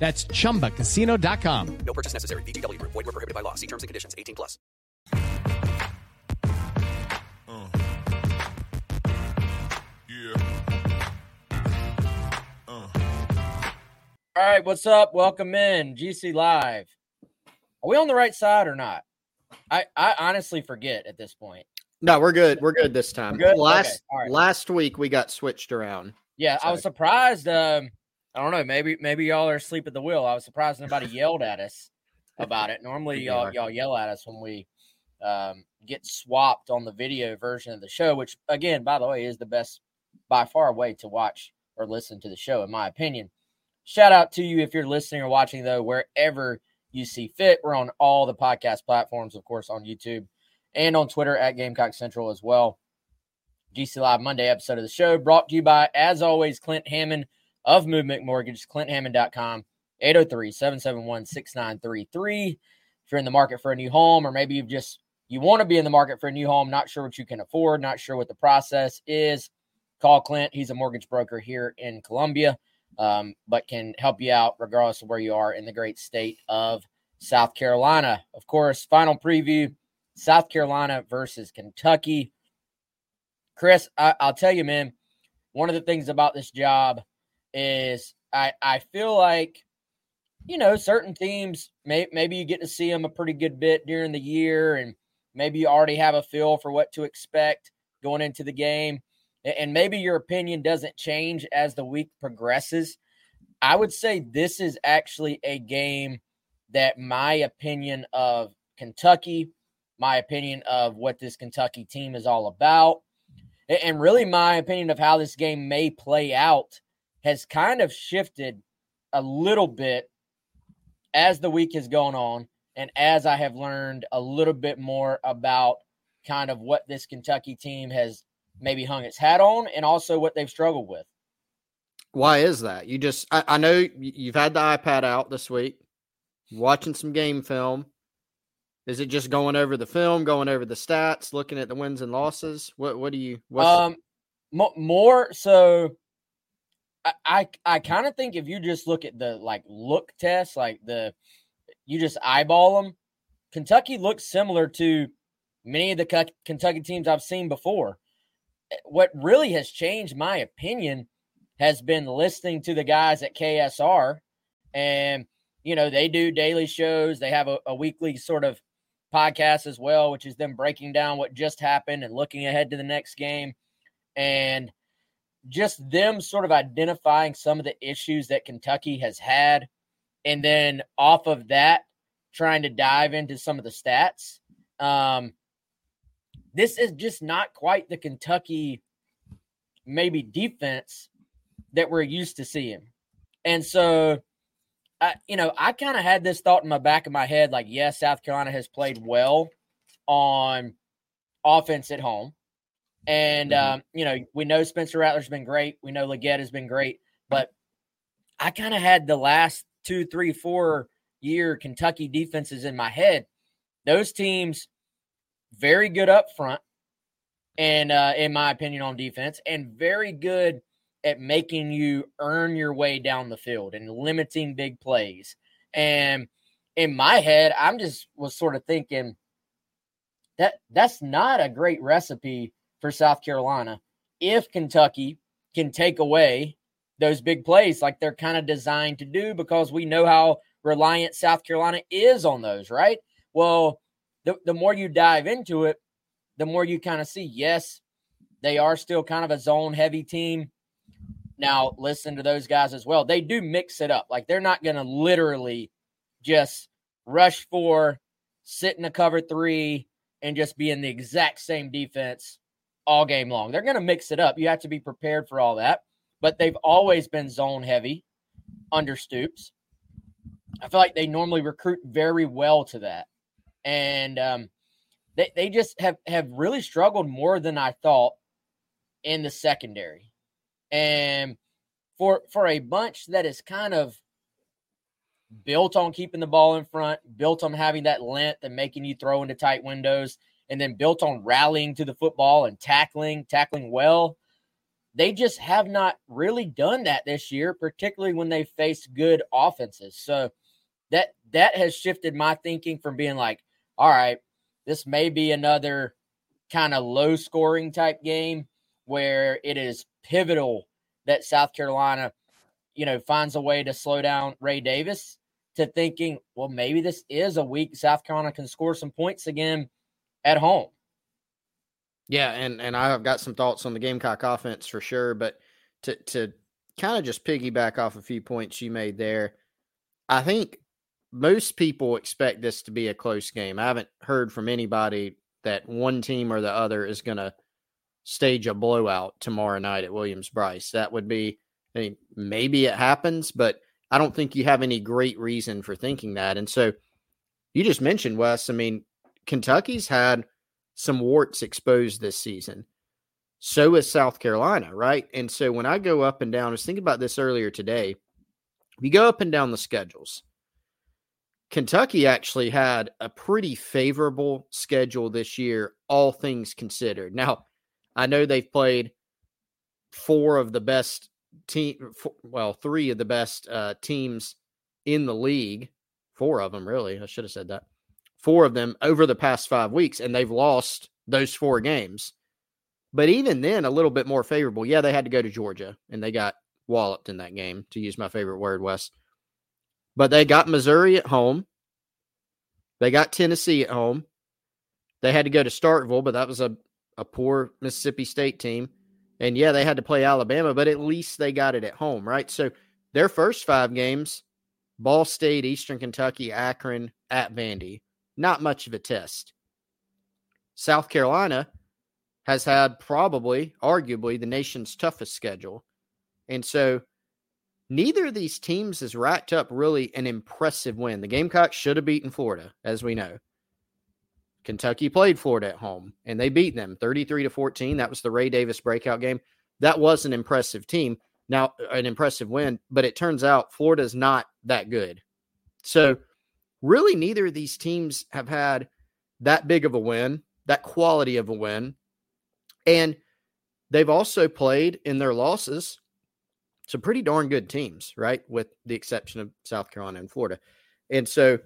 That's chumbacasino.com. No purchase necessary. VGW Group. Void were prohibited by law. See terms and conditions. 18 plus. Yeah. Uh. All right, what's up? Welcome in GC Live. Are we on the right side or not? I, I honestly forget at this point. No, we're good. We're good this time. We're good? Last Okay, all right. last week we got switched around. Yeah, I was surprised. Um, I don't know. Maybe maybe y'all are asleep at the wheel. I was surprised nobody yelled at us about it. Normally, y'all y'all yell at us when we um, get swapped on the video version of the show, which again, by the way, is the best by far way to watch or listen to the show, in my opinion. Shout out to you if you're listening or watching though, wherever you see fit. We're on all the podcast platforms, of course, on YouTube and on Twitter at Gamecock Central as well. GC Live Monday episode of the show brought to you by, as always, Clint Hammond of Movement Mortgage, clinthammond.com, 803 771 6933. If you're in the market for a new home, or maybe you've just, you want to be in the market for a new home, not sure what you can afford, not sure what the process is, call Clint. He's a mortgage broker here in Columbia, um, but can help you out regardless of where you are in the great state of South Carolina. Of course, final preview South Carolina versus Kentucky. Chris, I, I'll tell you, man, one of the things about this job is I, I feel like, you know, certain teams, may, maybe you get to see them a pretty good bit during the year, and maybe you already have a feel for what to expect going into the game. And maybe your opinion doesn't change as the week progresses. I would say this is actually a game that my opinion of Kentucky, my opinion of what this Kentucky team is all about, and really my opinion of how this game may play out has kind of shifted a little bit as the week has gone on and as I have learned a little bit more about kind of what this Kentucky team has maybe hung its hat on and also what they've struggled with. Why is that? You just I, I know you've had the iPad out this week, watching some game film. Is it just going over the film, going over the stats, looking at the wins and losses? What what do you what's the- Um, mo- more so, I I, I kind of think if you just look at the like look test, like the you just eyeball them, Kentucky looks similar to many of the Kentucky teams I've seen before. Eh, What really has changed my opinion has been listening to the guys at KSR, and you know they do daily shows. They have a, a weekly sort of podcast as well, which is them breaking down what just happened and looking ahead to the next game. And just them sort of identifying some of the issues that Kentucky has had. And then off of that, trying to dive into some of the stats. Um, this is just not quite the Kentucky, maybe defense that we're used to seeing. And so I, you know, I kind of had this thought in my back of my head, like, yes, South Carolina has played well on offense at home, and Mhm. um, you know, we know Spencer Rattler's been great. We know Legette has been great, but I kind of had the last two, three, four year Kentucky defenses in my head. Those teams very good up front, and uh, in my opinion, on defense, and very good at making you earn your way down the field and limiting big plays. And in my head, I'm just was sort of thinking that that's not a great recipe for South Carolina if Kentucky can take away those big plays like they're kind of designed to do because we know how reliant South Carolina is on those, right? Well, the, the more you dive into it, the more you kind of see, yes, they are still kind of a zone heavy team. Now, listen to those guys as well. They do mix it up. Like they're not going to literally just rush for, sit in a cover three, and just be in the exact same defense all game long. They're going to mix it up. You have to be prepared for all that. But they've always been zone heavy under Stoops. I feel like they normally recruit very well to that. and um, they they just have have really struggled more than I thought in the secondary, and for for a bunch that is kind of built on keeping the ball in front, built on having that length and making you throw into tight windows, and then built on rallying to the football and tackling, tackling well. They just have not really done that this year, particularly when they face good offenses. So that that has shifted my thinking from being like, all right, this may be another kind of low scoring type game where it is pivotal that South Carolina, you know, finds a way to slow down Ray Davis to thinking, well, maybe this is a week South Carolina can score some points again at home. Yeah, and and I've got some thoughts on the Gamecock offense for sure, but to to kind of just piggyback off a few points you made there, I think most people expect this to be a close game. I haven't heard from anybody that one team or the other is going to stage a blowout tomorrow night at Williams Brice. That would be I mean, maybe it happens, but I don't think you have any great reason for thinking that. And so you just mentioned Wes. I mean, Kentucky's had some warts exposed this season. So is South Carolina, right? And so when I go up and down, I was thinking about this earlier today. You go up and down the schedules, Kentucky actually had a pretty favorable schedule this year, all things considered. Now, I know they've played four of the best team, well, three of the best uh, teams in the league, four of them really. I should have said that. Four of them over the past five weeks, and they've lost those four games. But even then, a little bit more favorable. Yeah, they had to go to Georgia, and they got walloped in that game, to use my favorite word, Wes. But they got Missouri at home. They got Tennessee at home. They had to go to Starkville, but that was a, a poor Mississippi State team. And yeah, they had to play Alabama, but at least they got it at home, right? So their first five games Ball State, Eastern Kentucky, Akron, at Vandy. Not much of a test. South Carolina has had probably, arguably, the nation's toughest schedule. And so neither of these teams has racked up really an impressive win. The Gamecocks should have beaten Florida, as we know. Kentucky played Florida at home and they beat them 33 to 14. That was the Ray Davis breakout game. That was an impressive team. Now, an impressive win, but it turns out Florida's not that good. So, really, neither of these teams have had that big of a win, that quality of a win. And they've also played in their losses some pretty darn good teams, right? With the exception of South Carolina and Florida. And so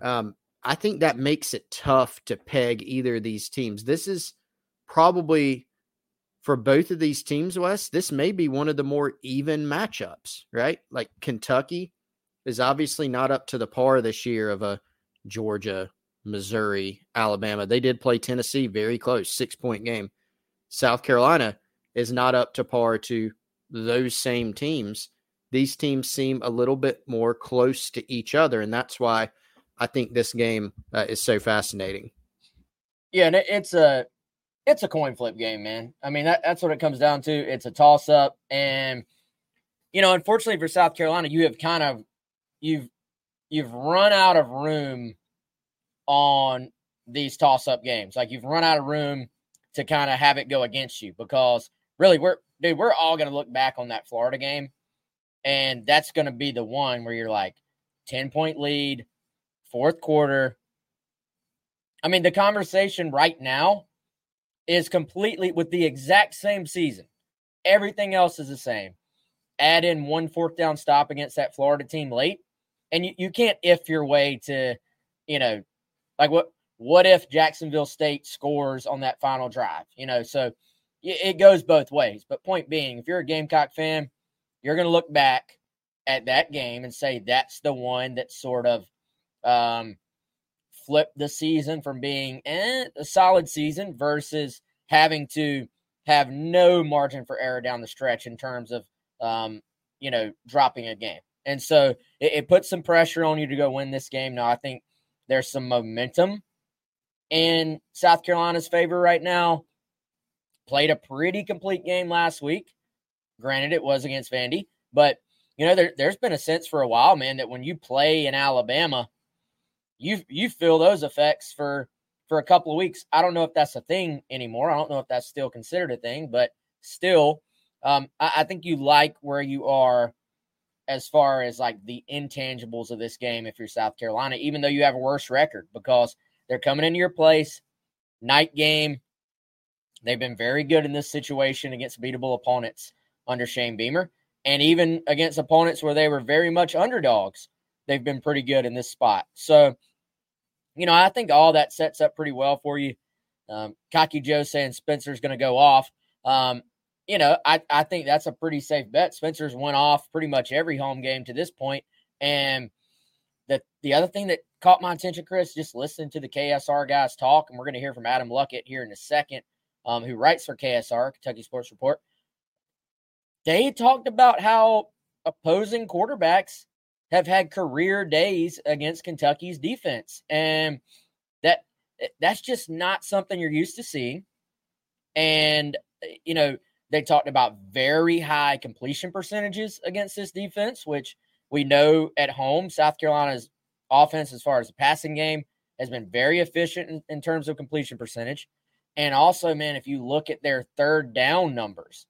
um, I think that makes it tough to peg either of these teams. This is probably for both of these teams, Wes, this may be one of the more even matchups, right? Like Kentucky is obviously not up to the par this year of a Georgia, Missouri, Alabama. They did play Tennessee very close, six point game. South Carolina is not up to par to those same teams, these teams seem a little bit more close to each other. And that's why I think this game uh, is so fascinating. Yeah, and it's a it's a coin flip game, man. I mean, that, that's what it comes down to. It's a toss up, and you know, unfortunately for South Carolina, you have kind of you've you've run out of room on these toss up games. Like you've run out of room to kind of have it go against you because really we're dude, we're all to look back on that Florida game, and that's to be the one where you're like, 10 point lead, fourth quarter. I mean, the conversation right now is completely with the exact same season. Everything else is the same. Add in one fourth down stop against that Florida team late, and you, you can't if your way to, you know, like what what if Jacksonville State scores on that final drive? You know, so it goes both ways. But point being, if you're a Gamecock fan, you're going to look back at that game and say that's the one that sort of um, flipped the season from being eh, a solid season versus having to have no margin for error down the stretch in terms of um, you know dropping a game. And so it, it puts some pressure on you to go win this game. Now I think there's some momentum in South Carolina's favor right now played a pretty complete game last week. Granted, it was against Vandy, but you know there, there's been a sense for a while, man, that when you play in Alabama, you you feel those effects for for a couple of weeks. I don't know if that's a thing anymore. I don't know if that's still considered a thing, but still, um, I, I think you like where you are as far as like the intangibles of this game if you're South Carolina, even though you have a worse record because they're coming into your place, night game. They've been very good in this situation against beatable opponents under Shane Beamer, and even against opponents where they were very much underdogs. They've been pretty good in this spot. So, you know, I think all that sets up pretty well for you. Um, Cocky Joe saying Spencer's going to go off. Um, you know, I, I think that's a pretty safe bet. Spencer's went off pretty much every home game to this point. And the the other thing that caught my attention, Chris, just listening to the KSR guys talk, and we're going to hear from Adam Luckett here in a second, um, who writes for KSR, Kentucky Sports Report. They talked about how opposing quarterbacks have had career days against Kentucky's defense. And that that's just not something you're used to seeing. And you know, they talked about very high completion percentages against this defense, which we know at home, South Carolina's offense, as far as the passing game, has been very efficient in, in terms of completion percentage. And also, man, if you look at their third down numbers,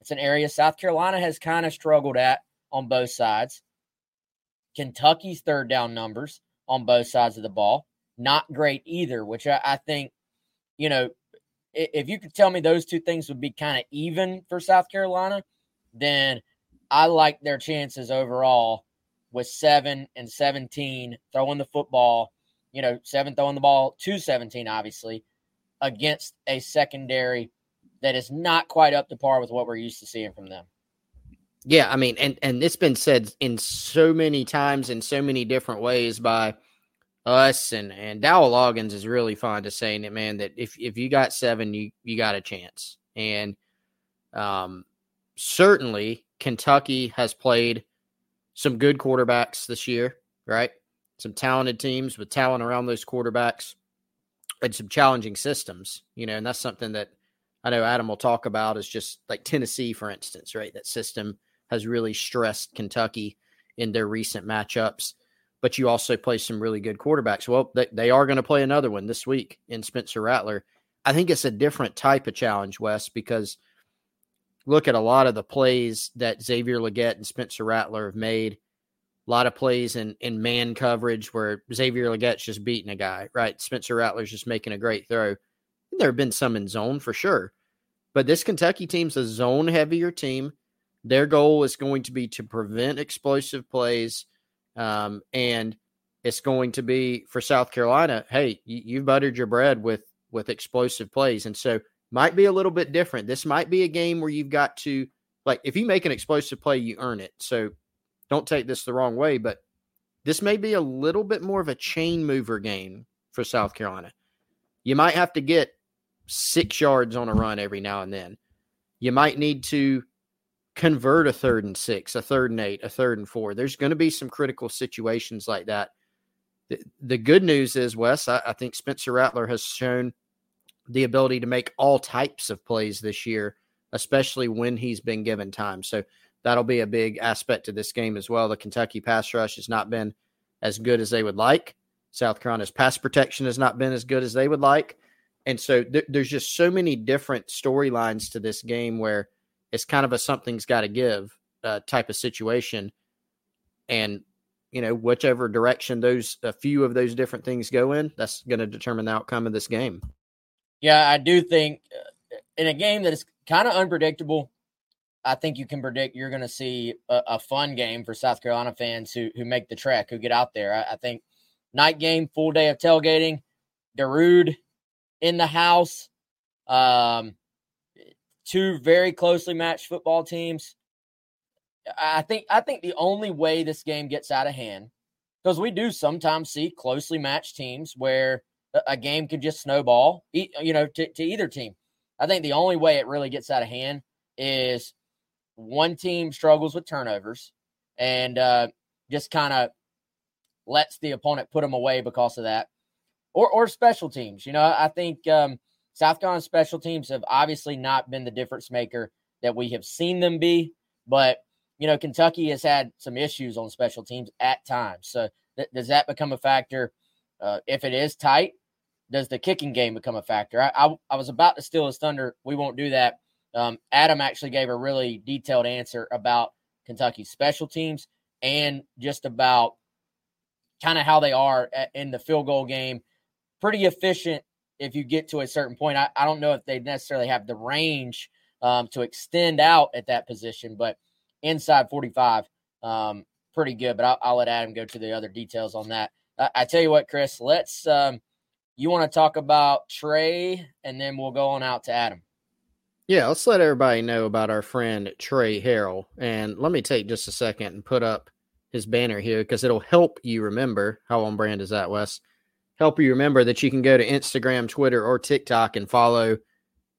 it's an area South Carolina has kind of struggled at on both sides. Kentucky's third down numbers on both sides of the ball, not great either, which I, I think, you know, if you could tell me those two things would be kind of even for South Carolina, then I like their chances overall with seven and 17 throwing the football, you know, seven throwing the ball to 17, obviously, against a secondary that is not quite up to par with what we're used to seeing from them. Yeah, I mean, and and it's been said in so many times in so many different ways by us and and Dowell Loggins is really fond of saying it, man. That if if you got seven, you you got a chance, and um, certainly Kentucky has played some good quarterbacks this year, right? Some talented teams with talent around those quarterbacks, and some challenging systems, you know, and that's something that I know Adam will talk about. Is just like Tennessee, for instance, right? That system has really stressed Kentucky in their recent matchups but you also play some really good quarterbacks. Well, they, they are going to play another one this week in Spencer Rattler. I think it's a different type of challenge, Wes, because look at a lot of the plays that Xavier Legette and Spencer Rattler have made. A lot of plays in, in man coverage where Xavier Legette's just beating a guy, right? Spencer Rattler's just making a great throw. There have been some in zone for sure. But this Kentucky team's a zone heavier team. Their goal is going to be to prevent explosive plays um, and it's going to be for South Carolina. Hey, you, you've buttered your bread with with explosive plays, and so might be a little bit different. This might be a game where you've got to like if you make an explosive play, you earn it. So don't take this the wrong way, but this may be a little bit more of a chain mover game for South Carolina. You might have to get six yards on a run every now and then. You might need to convert a third and six, a third and eight, a third and four. There's going to be some critical situations like that. The, the good news is, Wes, I, I, think Spencer Rattler has shown the ability to make all types of plays this year, especially when he's been given time. So that'll be a big aspect to this game as well. The Kentucky pass rush has not been as good as they would like. South Carolina's pass protection has not been as good as they would like. And so th- there's just so many different storylines to this game where – it's kind of a something's got to give uh, type of situation. And, you know, whichever direction those, a few of those different things go in, that's going to determine the outcome of this game. Yeah, I do think uh, in a game that is kind of unpredictable, I think you can predict you're going to see a, a, fun game for South Carolina fans who who make the trek, who get out there. I, I think night game, full day of tailgating, Darude in the house. Um, two very closely matched football teams. I think I think the only way this game gets out of hand, because we do sometimes see closely matched teams where a game could just snowball, you know, to, to either team. I think the only way it really gets out of hand is one team struggles with turnovers and uh, just kind of lets the opponent put them away because of that, or or special teams. You know, I think um, South Carolina special teams have obviously not been the difference maker that we have seen them be, but you know Kentucky has had some issues on special teams at times. So th- does that become a factor? Uh, if it is tight, does the kicking game become a factor? I, I, I was about to steal his thunder. We won't do that. Um, Adam actually gave a really detailed answer about Kentucky's special teams and just about kind of how they are in the field goal game. Pretty efficient if you get to a certain point. I, I don't know if they necessarily have the range um, to extend out at that position, but inside 45, um, pretty good. But I'll, I'll, let Adam go to the other details on that. I, I tell you what, Chris, let's. Um, you want to talk about Trey, and then we'll go on out to Adam. Yeah, let's let everybody know about our friend Trey Harrell. And let me take just a second and put up his banner here because it'll help you remember how on brand is that, Wes? Help you remember that you can go to Instagram, Twitter, or TikTok and follow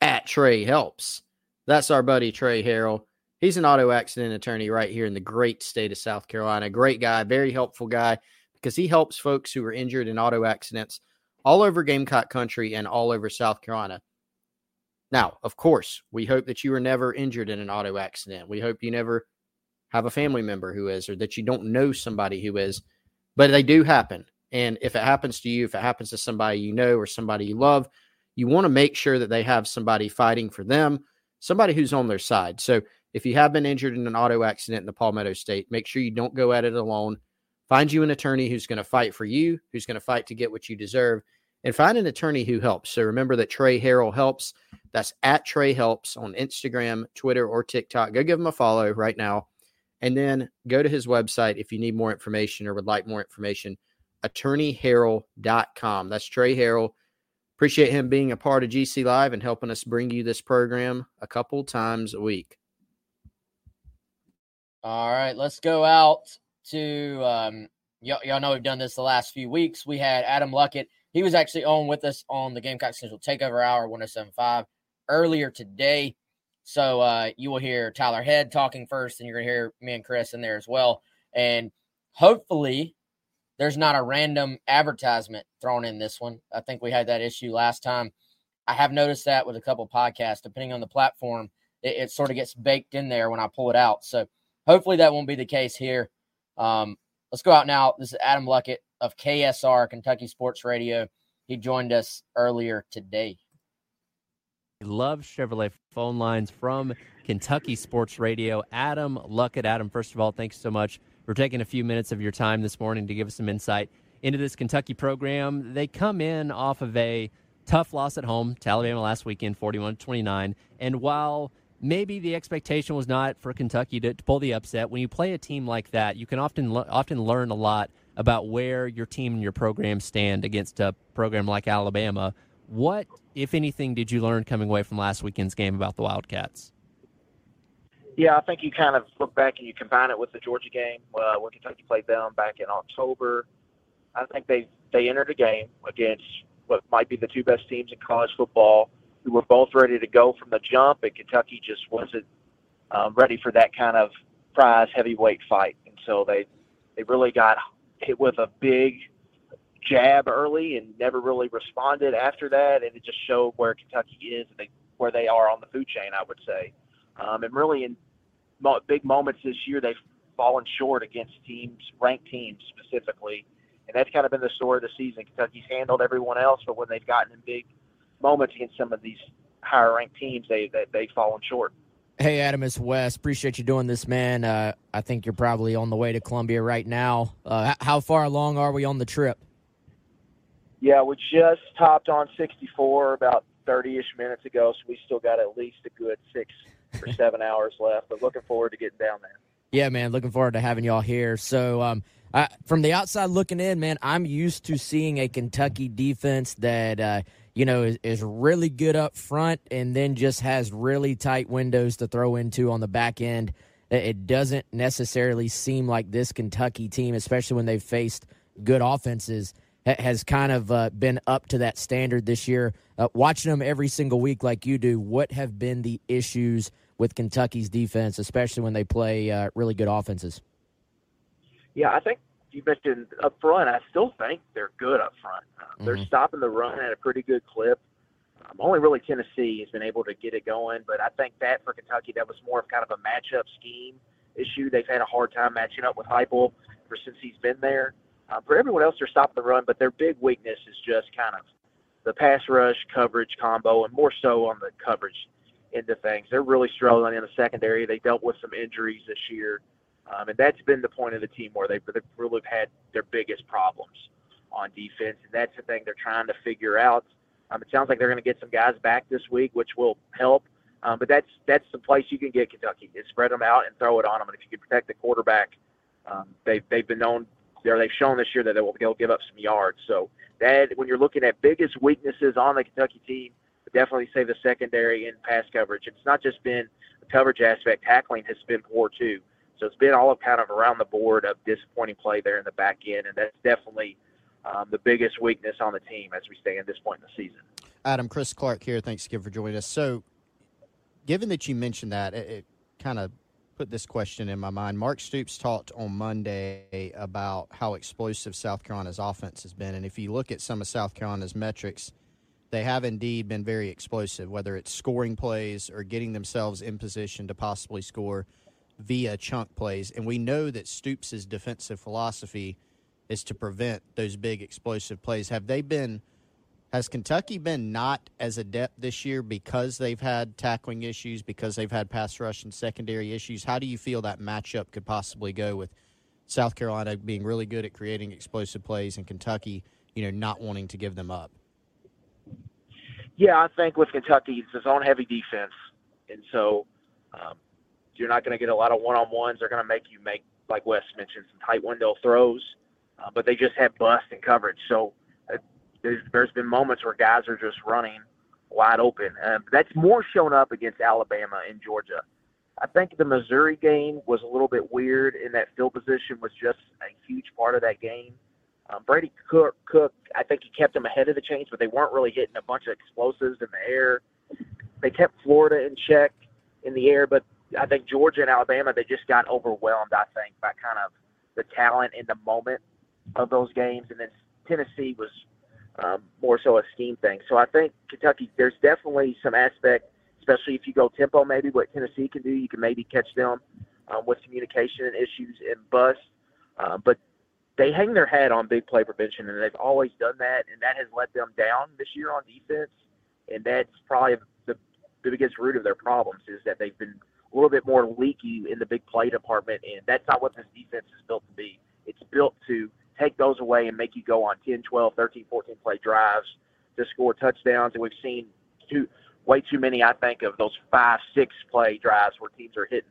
at Trey Helps. That's our buddy Trey Harrell. He's an auto accident attorney right here in the great state of South Carolina. Great guy, very helpful guy because he helps folks who are injured in auto accidents all over Gamecock country and all over South Carolina. Now, of course, we hope that you are never injured in an auto accident. We hope you never have a family member who is, or that you don't know somebody who is, but they do happen. And if it happens to you, if it happens to somebody you know or somebody you love, you want to make sure that they have somebody fighting for them, somebody who's on their side. So if you have been injured in an auto accident in the Palmetto State, make sure you don't go at it alone. Find you an attorney who's going to fight for you, who's going to fight to get what you deserve, and find an attorney who helps. So remember that Trey Harrell helps. That's at Trey Helps on Instagram, Twitter, or TikTok. Go give him a follow right now. And then go to his website if you need more information or would like more information, attorneyharrell.com. That's Trey Harrell. Appreciate him being a part of GC Live and helping us bring you this program a couple times a week. All right, let's go out to um, y- y'all know we've done this the last few weeks. We had Adam Luckett he was actually on with us on the Gamecock Central Takeover Hour 1075 earlier today. So uh, you will hear Tyler Head talking first, and you're going to hear me and Chris in there as well. And hopefully, there's not a random advertisement thrown in this one. I think we had that issue last time. I have noticed that with a couple podcasts, depending on the platform, it, it, sort of gets baked in there when I pull it out. So hopefully that won't be the case here. Um, let's go out now. This is Adam Luckett of KSR, Kentucky Sports Radio. He joined us earlier today. Love Chevrolet phone lines from Kentucky Sports Radio. Adam Luckett. Adam, first of all, thanks so much for taking a few minutes of your time this morning to give us some insight into this Kentucky program. They come in off of a tough loss at home to Alabama last weekend, 41 29. And while maybe the expectation was not for Kentucky to, to, pull the upset, when you play a team like that, you can often often learn a lot about where your team and your program stand against a program like Alabama. What, if anything, did you learn coming away from last weekend's game about the Wildcats? Yeah, I think you kind of look back and you combine it with the Georgia game uh, when Kentucky played them back in October. I think they they entered a game against what might be the two best teams in college football, who were both ready to go from the jump, and Kentucky just wasn't um, ready for that kind of prize heavyweight fight, and so they they really got hit with a big jab early and never really responded after that, and it just showed where Kentucky is and they, where they are on the food chain. I would say, um, and really in mo- big moments this year, they've fallen short against teams, ranked teams specifically, and that's kind of been the story of the season. Kentucky's handled everyone else, but when they've gotten in big moments against some of these higher ranked teams, they, they they've fallen short. Hey, Adam, it's Wes. Appreciate you doing this, man. Uh, I think you're probably on the way to Columbia right now. Uh, how far along are we on the trip? Yeah, we just topped on 64 about 30 ish minutes ago, so we still got at least a good six or seven hours left. But looking forward to getting down there. Yeah, man. Looking forward to having y'all here. So, um, I, from the outside looking in, man, I'm used to seeing a Kentucky defense that. Uh, you know, is, is really good up front and then just has really tight windows to throw into on the back end. It doesn't necessarily seem like this Kentucky team, especially when they've faced good offenses, has kind of uh, been up to that standard this year. Uh, watching them every single week, like you do, what have been the issues with Kentucky's defense, especially when they play uh, really good offenses? Yeah, I think you mentioned up front, I still think they're good up front. Uh, mm-hmm. They're stopping the run at a pretty good clip. Um, only really Tennessee has been able to get it going, but I think that for Kentucky, that was more of kind of a matchup scheme issue. They've had a hard time matching up with Heupel for since he's been there. Uh, for everyone else, they're stopping the run, but their big weakness is just kind of the pass rush coverage combo, and more so on the coverage into things. They're really struggling in the secondary. They dealt with some injuries this year, um, and that's been the point of the team where they've, they've really had their biggest problems on defense, and that's the thing they're trying to figure out. Um, it sounds like they're going to get some guys back this week, which will help. Um, but that's that's the place you can get Kentucky is spread them out and throw it on them. And if you can protect the quarterback, um, they've they've been known there they've shown this year that they will they'll give up some yards. So that when you're looking at biggest weaknesses on the Kentucky team, definitely say the secondary and pass coverage. It's not just been the coverage aspect; tackling has been poor too. So it's been all of kind of around the board of disappointing play there in the back end, and that's definitely um, the biggest weakness on the team as we stand at this point in the season. Adam, Chris Clark here. Thanks again for joining us. So, given that you mentioned that, it, it kind of put this question in my mind. Mark Stoops talked on Monday about how explosive South Carolina's offense has been. And if you look at some of South Carolina's metrics, they have indeed been very explosive, whether it's scoring plays or getting themselves in position to possibly score via chunk plays. And we know that Stoops' defensive philosophy is to prevent those big explosive plays. Have they been – has Kentucky been not as adept this year because they've had tackling issues, because they've had pass rush and secondary issues? How do you feel that matchup could possibly go with South Carolina being really good at creating explosive plays and Kentucky, you know, not wanting to give them up? Yeah, I think with Kentucky, it's a zone heavy defense. And so um, you're not going to get a lot of one on ones. They're going to make you make, like Wes mentioned, some tight window throws, uh, but they just have bust and coverage. So there's, there's been moments where guys are just running wide open. Um, that's more shown up against Alabama and Georgia. I think the Missouri game was a little bit weird in that field position was just a huge part of that game. Um, Brady Cook, Cook, I think he kept them ahead of the chains, but they weren't really hitting a bunch of explosives in the air. They kept Florida in check in the air, but I think Georgia and Alabama, they just got overwhelmed, I think, by kind of the talent in the moment of those games. And then Tennessee was um, more so a scheme thing. So I think Kentucky, there's definitely some aspect, especially if you go tempo, maybe what Tennessee can do, you can maybe catch them um, with communication issues and bust. Uh, but they hang their head on big play prevention, and they've always done that, and that has let them down this year on defense. And that's probably the, the biggest root of their problems is that they've been a little bit more leaky in the big play department, and that's not what this defense is built to be. It's built to take those away and make you go on 10, 12, 13, 14 play drives to score touchdowns. And we've seen too, way too many, I think, of those five, six play drives where teams are hitting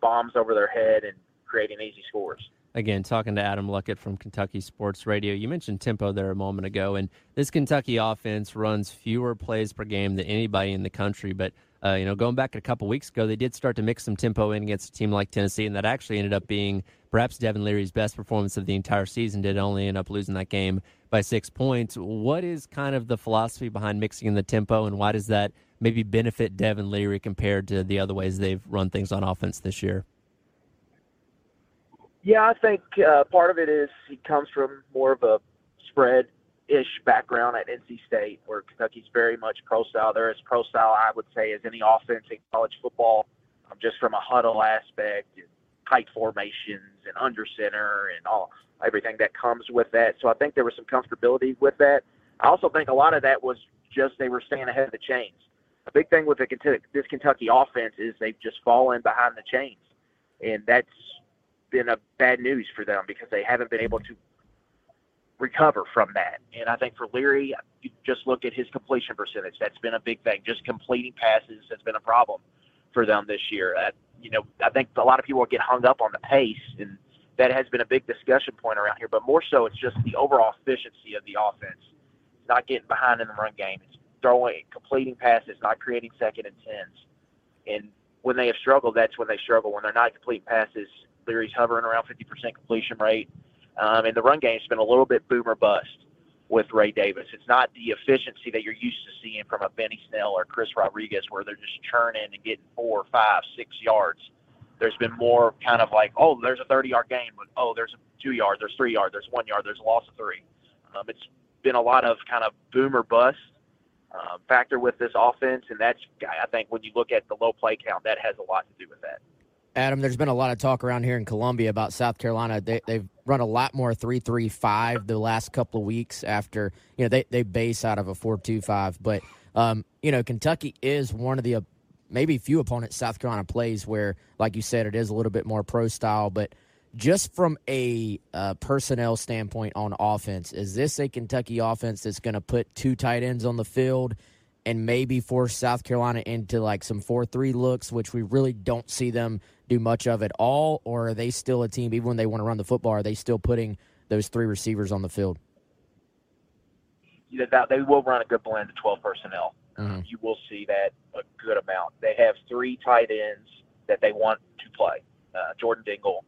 bombs over their head and creating easy scores. Again, talking to Adam Luckett from Kentucky Sports Radio. You mentioned tempo there a moment ago, and this Kentucky offense runs fewer plays per game than anybody in the country. But uh, you know, going back a couple weeks ago, they did start to mix some tempo in against a team like Tennessee, and that actually ended up being perhaps Devin Leary's best performance of the entire season. Did only end up losing that game by six points. What is kind of the philosophy behind mixing in the tempo, and why does that maybe benefit Devin Leary compared to the other ways they've run things on offense this year? Yeah, I think uh, part of it is he comes from more of a spread ish background at NC State, where Kentucky's very much pro style. They're as pro style, I would say, as any offense in college football, um, just from a huddle aspect and tight formations and under center and all everything that comes with that. So I think there was some comfortability with that. I also think a lot of that was just they were staying ahead of the chains. A big thing with the, this Kentucky offense is they've just fallen behind the chains, and that's been a bad news for them because they haven't been able to recover from that. And I think for Leary, you just look at his completion percentage. That's been a big thing. Just completing passes has been a problem for them this year. Uh, you know, I think a lot of people get hung up on the pace, and that has been a big discussion point around here. But more so, it's just the overall efficiency of the offense. It's not getting behind in the run game. It's throwing, completing passes, not creating second and tens. And when they have struggled, that's when they struggle. When they're not completing passes, Leary's hovering around 50% completion rate. Um, and the run game's been a little bit boomer bust with Ray Davis. It's not the efficiency that you're used to seeing from a Benny Snell or Chris Rodriguez, where they're just churning and getting four, five, six yards. There's been more kind of like, oh, there's a 30 yard gain, but oh, there's a two yard, there's three yard, there's one yard, there's a loss of three. Um, it's been a lot of kind of boomer bust um, factor with this offense, and that's I think when you look at the low play count, that has a lot to do with that. Adam, there's been a lot of talk around here in Columbia about South Carolina. They, they've run a lot more three three five the last couple of weeks after you know they they base out of a four two five, but um, you know Kentucky is one of the uh, maybe few opponents South Carolina plays where, like you said, it is a little bit more pro style, but just from a uh, personnel standpoint on offense, is this a Kentucky offense that's going to put two tight ends on the field and maybe force South Carolina into like some 4 3 looks, which we really don't see them do much of at all? Or are they still a team, even when they want to run the football, are they still putting those three receivers on the field? You know, they will run a good blend of 12 personnel. Mm-hmm. You will see that a good amount. They have three tight ends that they want to play uh, Jordan Dingle,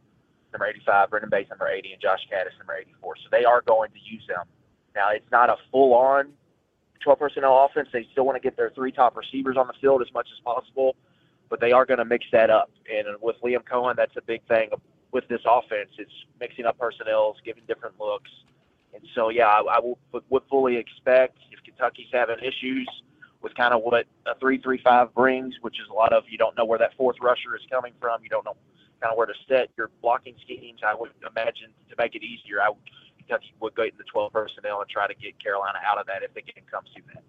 number 85, Brenden Bates, number 80, and Josh Kattus, number 84. So they are going to use them. Now, it's not a full on 12 personnel offense. They still want to get their three top receivers on the field as much as possible, but they are going to mix that up. And with Liam Coen, that's a big thing with this offense. It's mixing up personnel, giving different looks. And so, yeah, I, I will, would fully expect if Kentucky's having issues with kind of what a three-three-five brings, which is a lot of you don't know where that fourth rusher is coming from. You don't know kind of where to set your blocking schemes. I would imagine to make it easier, I would, Kentucky would go into the 12 personnel and try to get Carolina out of that if the game comes to that.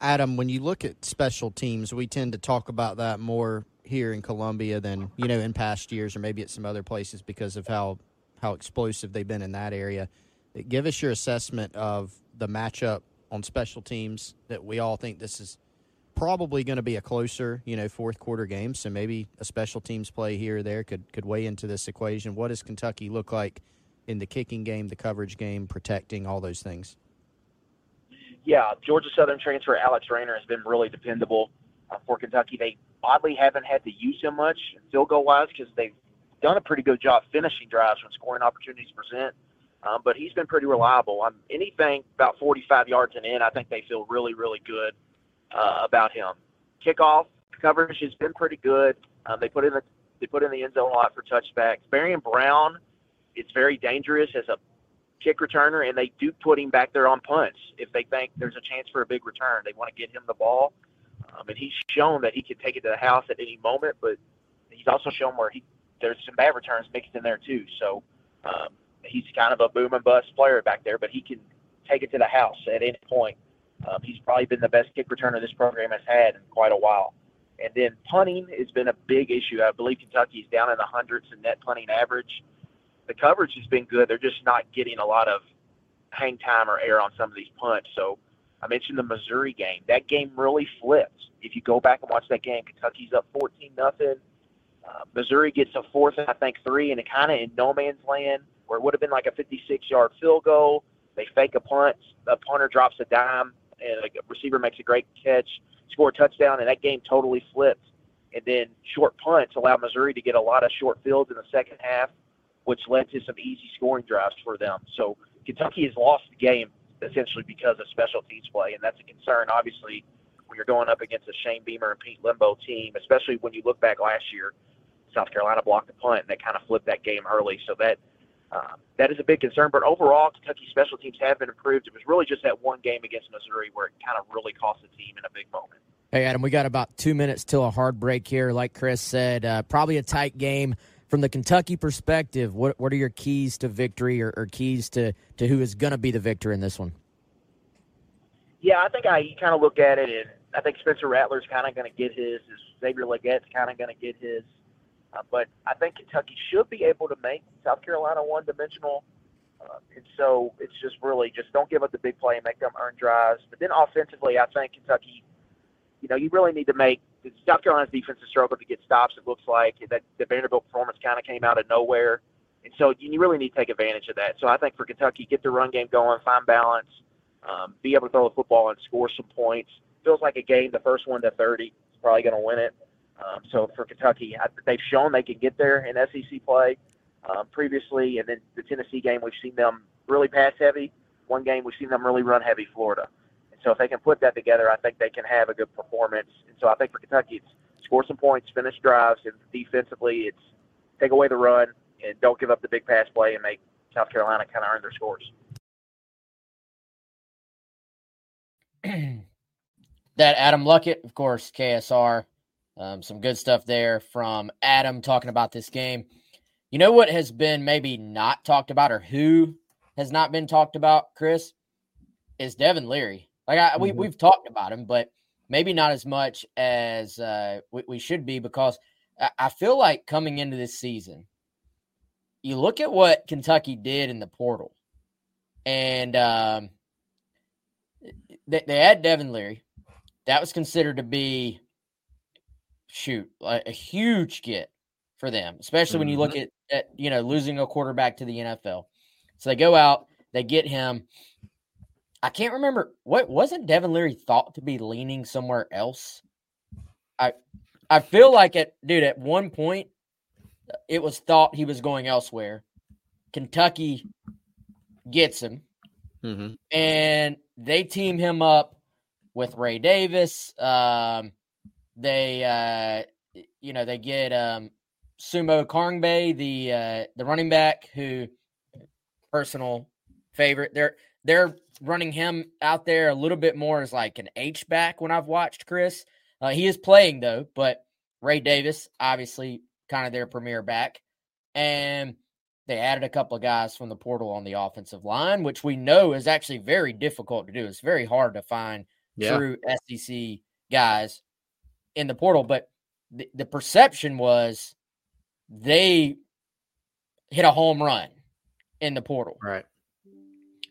Adam, when you look at special teams, we tend to talk about that more here in Columbia than you know in past years, or maybe at some other places because of how how explosive they've been in that area. Give us your assessment of the matchup on special teams that we all think this is probably going to be a closer, you know, fourth quarter game. So maybe a special teams play here or there could could weigh into this equation. What does Kentucky look like in the kicking game, the coverage game, protecting all those things? Yeah, Georgia Southern transfer Alex Raynor has been really dependable uh, for Kentucky. They oddly haven't had to use him much field goal wise because they've done a pretty good job finishing drives when scoring opportunities present. Um, but he's been pretty reliable. Um, anything about 45 yards and in, I think they feel really, really good uh, about him. Kickoff coverage has been pretty good. Um, they put in the they put in the end zone a lot for touchbacks. Barion Brown, it's very dangerous as a kick returner, and they do put him back there on punts if they think there's a chance for a big return. They want to get him the ball, um, and he's shown that he can take it to the house at any moment. But he's also shown where he there's some bad returns mixed in there too. So um, he's kind of a boom and bust player back there, but he can take it to the house at any point. Um, he's probably been the best kick returner this program has had in quite a while. And then punting has been a big issue. I believe Kentucky's down in the hundreds in net punting average. The coverage has been good. They're just not getting a lot of hang time or air on some of these punts. So I mentioned the Missouri game. That game really flipped. If you go back and watch that game, Kentucky's up 14 nothing. Uh, Missouri gets a fourth and I think three, and it kind of in no man's land where it would have been like a 56 yard field goal. They fake a punt, the punter drops a dime, and a receiver makes a great catch, score a touchdown, and that game totally flipped. And then short punts allowed Missouri to get a lot of short fields in the second half, which led to some easy scoring drives for them. So Kentucky has lost the game essentially because of special teams play, and that's a concern, obviously, when you're going up against a Shane Beamer and Pete Lembo team, especially when you look back last year. South Carolina blocked the punt, and they kind of flipped that game early. So that um, that is a big concern. But overall, Kentucky special teams have been improved. It was really just that one game against Missouri where it kind of really cost the team in a big moment. Hey, Adam, we got about two minutes till a hard break here. Like Chris said, uh, probably a tight game. From the Kentucky perspective, what what are your keys to victory or, or keys to, to who is going to be the victor in this one? Yeah, I think I kind of look at it, and I think Spencer Rattler's kind of going to get his. Xavier Legette's kind of going to get his. Uh, but I think Kentucky should be able to make South Carolina one dimensional. Uh, and so it's just really just don't give up the big play and make them earn drives. But then offensively, I think Kentucky, you know, you really need to make South Carolina's defense has struggled to get stops. It looks like that the Vanderbilt performance kind of came out of nowhere, and so you really need to take advantage of that. So I think for Kentucky, get the run game going, find balance, um, be able to throw the football and score some points. Feels like a game. The first one to 30 is probably going to win it. Um, so for Kentucky, they've shown they can get there in SEC play um, previously, and then the Tennessee game, we've seen them really pass heavy. One game, we've seen them really run heavy Florida. So if they can put that together, I think they can have a good performance. And so I think for Kentucky, it's score some points, finish drives, and defensively, it's take away the run and don't give up the big pass play and make South Carolina kind of earn their scores. that Adam Luckett, of course, KSR um, some good stuff there from Adam talking about this game. You know what has been maybe not talked about, or who has not been talked about, Chris, is Devin Leary. Like I, we Mhm. we've talked about him, but maybe not as much as uh, we, we should be because I, I feel like coming into this season, you look at what Kentucky did in the portal, and um, they, they had Devin Leary. That was considered to be shoot a, a huge get for them, especially when you look at, at you know losing a quarterback to the NFL. So they go out, they get him. I can't remember what wasn't Devin Leary thought to be leaning somewhere else. I I feel like it, dude. At one point, it was thought he was going elsewhere. Kentucky gets him, Mhm. and they team him up with Ray Davis. Um, they, uh, you know, they get um, Sumo Karngbe, the uh, the running back, who personal favorite. They're they're running him out there a little bit more as like an H back when I've watched Chris. Uh, he is playing though, but Ray Davis, obviously, kind of their premier back, and they added a couple of guys from the portal on the offensive line, which we know is actually very difficult to do. It's very hard to find Yeah. true SEC guys in the portal, but the, the perception was they hit a home run in the portal. Right.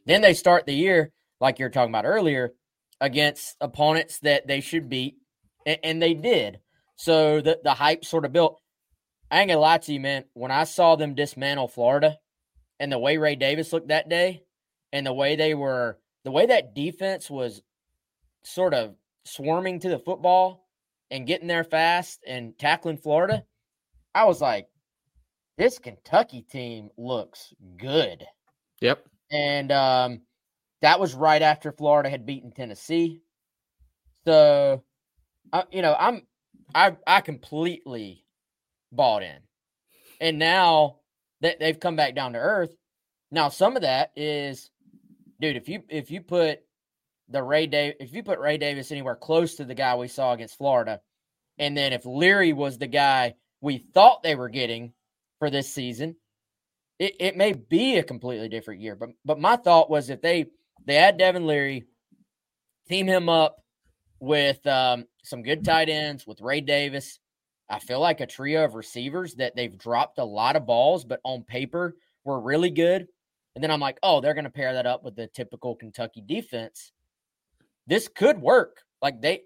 Then they start the year, like you were talking about earlier, against opponents that they should beat, and, and they did. So the, the hype sort of built. I ain't gonna lie to you, man. When I saw them dismantle Florida and the way Ray Davis looked that day, and the way they were, the way that defense was sort of swarming to the football and getting there fast and tackling Florida, I was like, this Kentucky team looks good. Yep. And um, that was right after Florida had beaten Tennessee. So, uh, you know, I'm I I completely bought in, and now that they've come back down to earth. Now, some of that is, dude. If you if you put the Ray Davis, if you put Ray Davis anywhere close to the guy we saw against Florida, and then if Leary was the guy we thought they were getting for this season, it, it may be a completely different year. But but my thought was if they they add Devin Leary, team him up with um, some good tight ends with Ray Davis. I feel like a trio of receivers that they've dropped a lot of balls, but on paper were really good. And then I'm like, oh, they're going to pair that up with the typical Kentucky defense. This could work. Like they,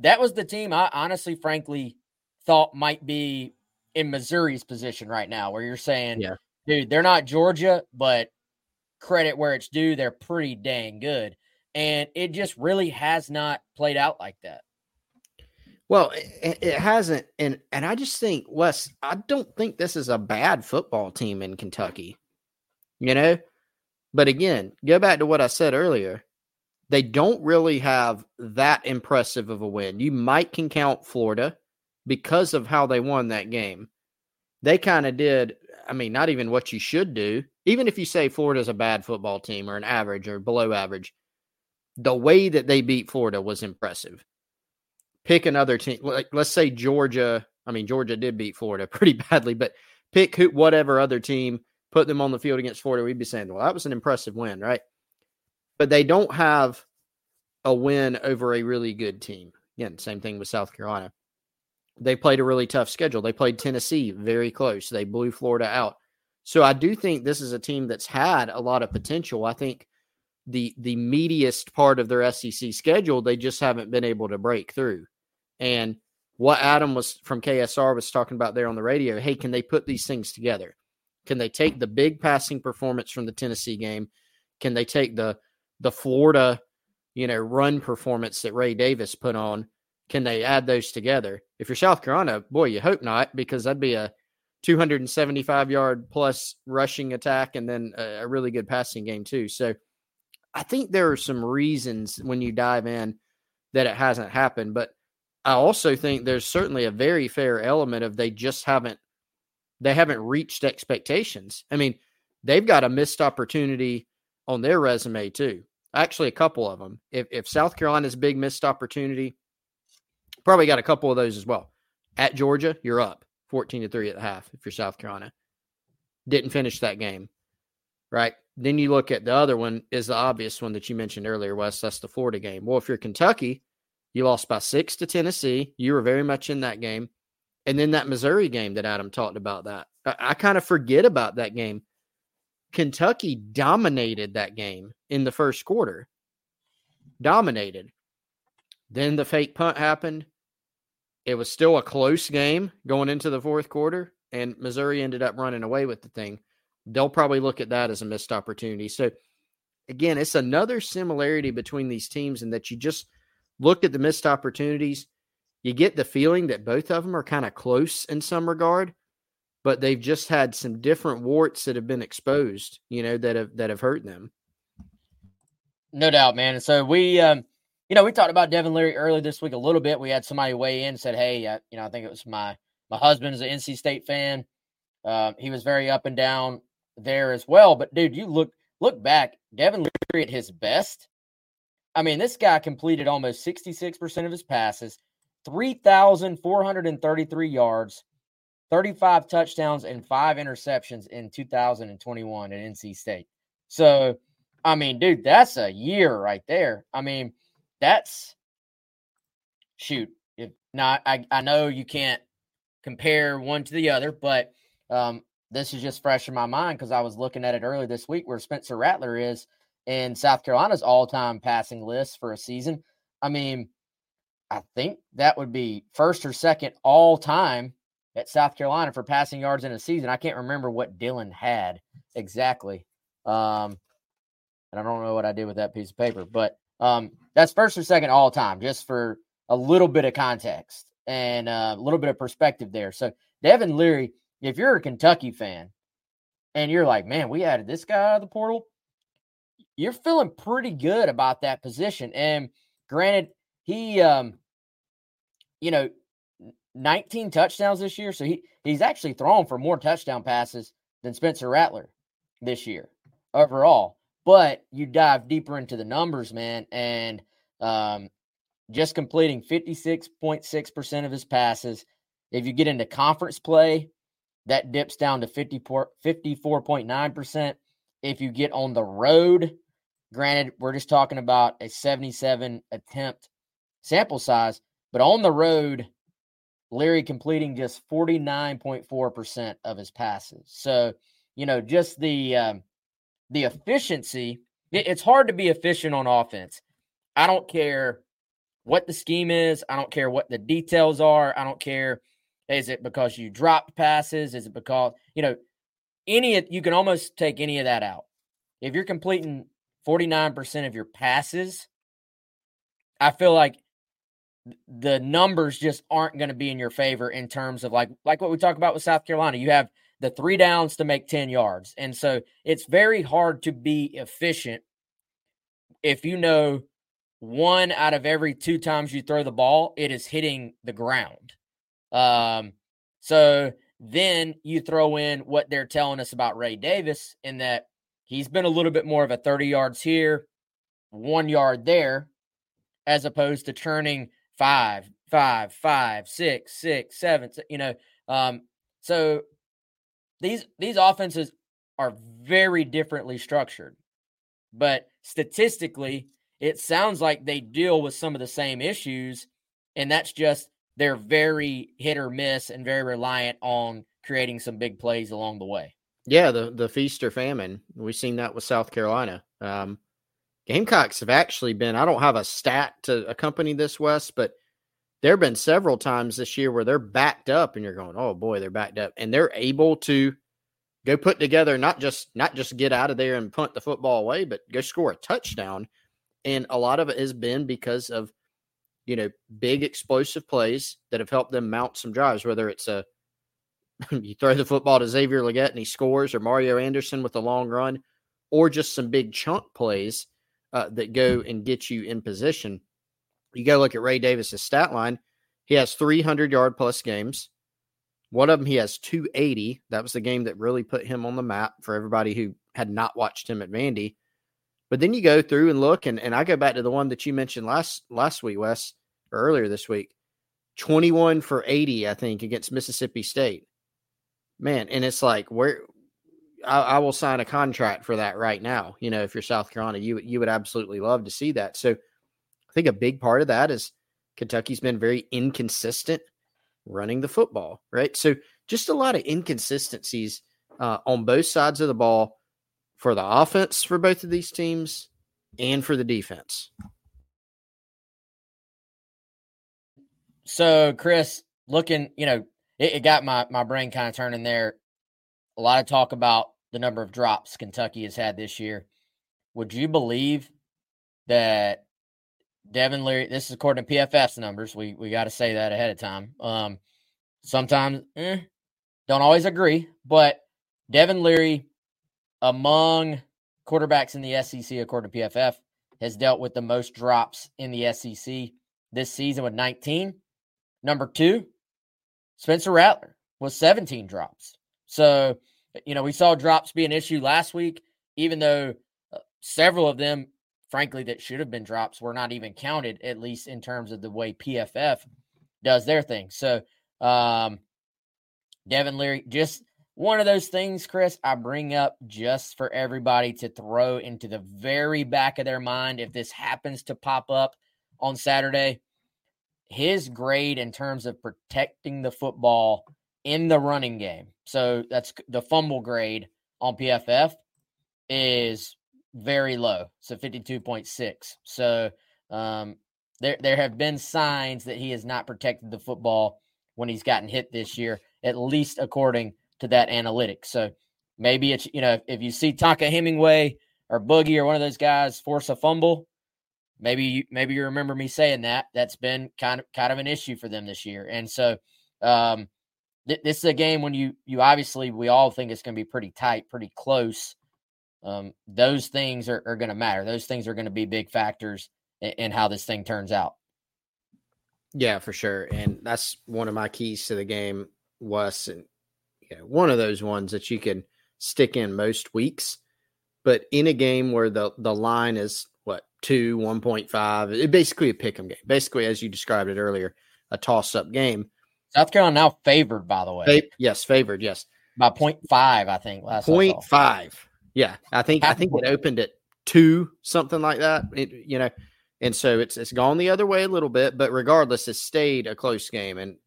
that was the team I honestly, frankly, thought might be in Missouri's position right now, where you're saying, Yeah. Dude, they're not Georgia, but credit where it's due, they're pretty dang good. And it just really has not played out like that. Well, it, it hasn't, and and I just think Wes. I don't think this is a bad football team in Kentucky. You know, but again, go back to what I said earlier. They don't really have that impressive of a win. You might can count Florida because of how they won that game. They kind of did. I mean, not even what you should do. Even if you say Florida's a bad football team or an average or below average, the way that they beat Florida was impressive pick another team. Like let's say Georgia. I mean, Georgia did beat Florida pretty badly, but pick who, whatever other team, put them on the field against Florida. We'd be saying, well, that was an impressive win, right? But they don't have a win over a really good team. Again, same thing with South Carolina. They played a really tough schedule. They played Tennessee very close. They blew Florida out. So I do think this is a team that's had a lot of potential. I think the the meatiest part of their SEC schedule, they just haven't been able to break through. And what Adam was from KSR was talking about there on the radio, hey, can they put these things together? Can they take the big passing performance from the Tennessee game? Can they take the the Florida, you know, run performance that Ray Davis put on? Can they add those together? If you're South Carolina, boy, you hope not, because that'd be a 275 yard plus rushing attack and then a, a really good passing game too. So I think there are some reasons when you dive in that it hasn't happened, but I also think there's certainly a very fair element of they just haven't they haven't reached expectations. I mean, they've got a missed opportunity on their resume too. Actually, a couple of them. If if South Carolina's big missed opportunity, probably got a couple of those as well. At Georgia, you're up 14 to 3 at the half if you're South Carolina. didn't finish that game, right? Then you look at the other one is the obvious one that you mentioned earlier, Wes. That's the Florida game. Well, if you're Kentucky, you lost by six to Tennessee. You were very much in that game. And then that Missouri game that Adam talked about that. I, I kind of forget about that game. Kentucky dominated that game in the first quarter. Dominated. Then the fake punt happened. It was still a close game going into the fourth quarter, and Missouri ended up running away with the thing. They'll probably look at that as a missed opportunity. So, again, it's another similarity between these teams in that you just look at the missed opportunities. You get the feeling that both of them are kind of close in some regard, but they've just had some different warts that have been exposed, you know, that have that have hurt them. No doubt, man. And so we, um, you know, we talked about Devin Leary earlier this week a little bit. We had somebody weigh in said, "Hey, uh, you know, I think it was my my husband is an NC State fan. Uh, he was very up and down there as well. But dude, you look look back, Devin Leary at his best. I mean, this guy completed almost sixty six percent of his passes, three thousand four hundred and thirty three yards, thirty five touchdowns, and five interceptions in two thousand and twenty one at NC State. So, I mean, dude, that's a year right there. I mean that's shoot. If not, I, I know you can't compare one to the other, but um, this is just fresh in my mind because I was looking at it earlier this week where Spencer Rattler is in South Carolina's all time passing list for a season. I mean, I think that would be first or second all time at South Carolina for passing yards in a season. I can't remember what Dylan had exactly. Um, and I don't know what I did with that piece of paper, but um, that's first or second all time, just for a little bit of context and uh, a little bit of perspective there. So, Devin Leary, if you're a Kentucky fan and you're like, man, we added this guy out of the portal, you're feeling pretty good about that position. And granted, he, um, you know, 19 touchdowns this year. So he, he's actually thrown for more touchdown passes than Spencer Rattler this year overall. But you dive deeper into the numbers, man, and um, just completing 56.6% of his passes. If you get into conference play, that dips down to 54, 54.9%. If you get on the road, granted, we're just talking about a 77 attempt sample size, but on the road, Leary completing just 49.4% of his passes. So, you know, just the um, the efficiency, it's hard to be efficient on offense. I don't care what the scheme is. I don't care what the details are. I don't care. Is it because you dropped passes? Is it because, you know, any, you can almost take any of that out. If you're completing 49% of your passes, I feel like the numbers just aren't going to be in your favor in terms of like like what we talk about with South Carolina. You have the three downs to make 10 yards. And so it's very hard to be efficient if you know one out of every two times you throw the ball, it is hitting the ground. Um, so then you throw in what they're telling us about Ray Davis in that he's been a little bit more of a 30 yards here, one yard there, as opposed to turning five, five, five, six, six, seven, you know. Um, so these these offenses are very differently structured. But statistically, it sounds like they deal with some of the same issues and that's just they're very hit or miss and very reliant on creating some big plays along the way. Yeah, the the feast or famine. We've seen that with South Carolina. Um, Gamecocks have actually been. I don't have a stat to accompany this, Wes, but there have been several times this year where they're backed up and you're going, oh boy, they're backed up. And they're able to go put together not just not just get out of there and punt the football away, but go score a touchdown. And a lot of it has been because of, you know, big explosive plays that have helped them mount some drives, whether it's a you throw the football to Xavier Legette and he scores, or Mario Anderson with a long run, or just some big chunk plays uh, that go and get you in position. You go look at Ray Davis's stat line. He has 300 yard plus games. One of them, he has 280. That was the game that really put him on the map for everybody who had not watched him at Vandy. But then you go through and look, and, and I go back to the one that you mentioned last last week, Wes, or earlier this week. 21 for 80, I think, against Mississippi State. Man, and it's like, where I, I, will sign a contract for that right now. You know, if you're South Carolina, you you would absolutely love to see that. So I think a big part of that is Kentucky's been very inconsistent running the football, right? So just a lot of inconsistencies uh, on both sides of the ball for the offense for both of these teams and for the defense. So, Chris, looking, you know, it, it got my my brain kind of turning there. A lot of talk about the number of drops Kentucky has had this year. Would you believe that Devin Leary? This is according to PFF's numbers. We we got to say that ahead of time. Um, sometimes eh, don't always agree, but Devin Leary, among quarterbacks in the SEC, according to PFF, has dealt with the most drops in the SEC this season with 19. Number two, Spencer Rattler was 17 drops. So, you know, we saw drops be an issue last week, even though uh, several of them, frankly, that should have been drops were not even counted, at least in terms of the way PFF does their thing. So, um, Devin Leary, just one of those things, Chris, I bring up just for everybody to throw into the very back of their mind if this happens to pop up on Saturday his grade in terms of protecting the football in the running game. So that's the fumble grade on PFF is very low. So 52.6. So um, there there have been signs that he has not protected the football when he's gotten hit this year, at least according to that analytics. So maybe it's you know if you see Tonka Hemingway or Boogie or one of those guys force a fumble, maybe you, maybe you remember me saying that. That's been kind of kind of an issue for them this year, and so um, th- this is a game when you you obviously we all think it's going to be pretty tight, pretty close. Um, those things are, are going to matter. Those things are going to be big factors in, in how this thing turns out. Yeah, for sure, and that's one of my keys to the game was and you know, one of those ones that you can stick in most weeks. But in a game where the the line is what two, one point five. It basically a pick 'em game. Basically, as you described it earlier, a toss up game. South Carolina now favored, by the way. Fa- yes, favored. Yes, by point five, I think. Last point five. Yeah, I think I think it opened at two, something like that. It, you know, and so it's it's gone the other way a little bit, but regardless, it's stayed a close game. And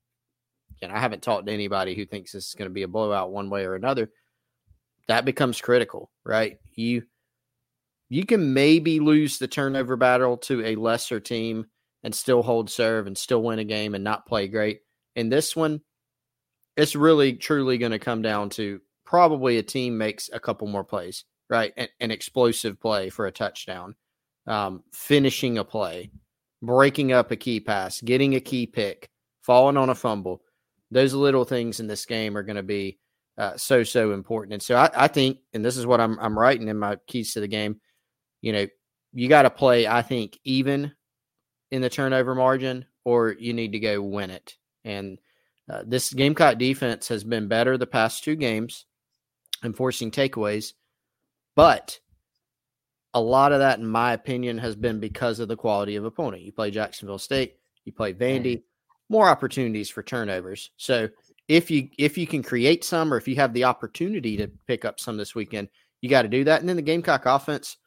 you know, I haven't talked to anybody who thinks this is going to be a blowout one way or another. That becomes critical, right? You you can maybe lose the turnover battle to a lesser team and still hold serve and still win a game and not play great. In this one, it's really truly going to come down to probably a team makes a couple more plays, right? An, an explosive play for a touchdown, um, finishing a play, breaking up a key pass, getting a key pick, falling on a fumble. Those little things in this game are going to be uh, so so important. And so I, I think, and this is what I'm I'm writing in my keys to the game you know, you got to play, I think, even in the turnover margin, or you need to go win it. And uh, this Gamecock defense has been better the past two games, enforcing takeaways, but a lot of that, in my opinion, has been because of the quality of opponent. You play Jacksonville State, you play Vandy, more opportunities for turnovers. So if you if you can create some, or if you have the opportunity to pick up some this weekend, you got to do that. And then the Gamecock offense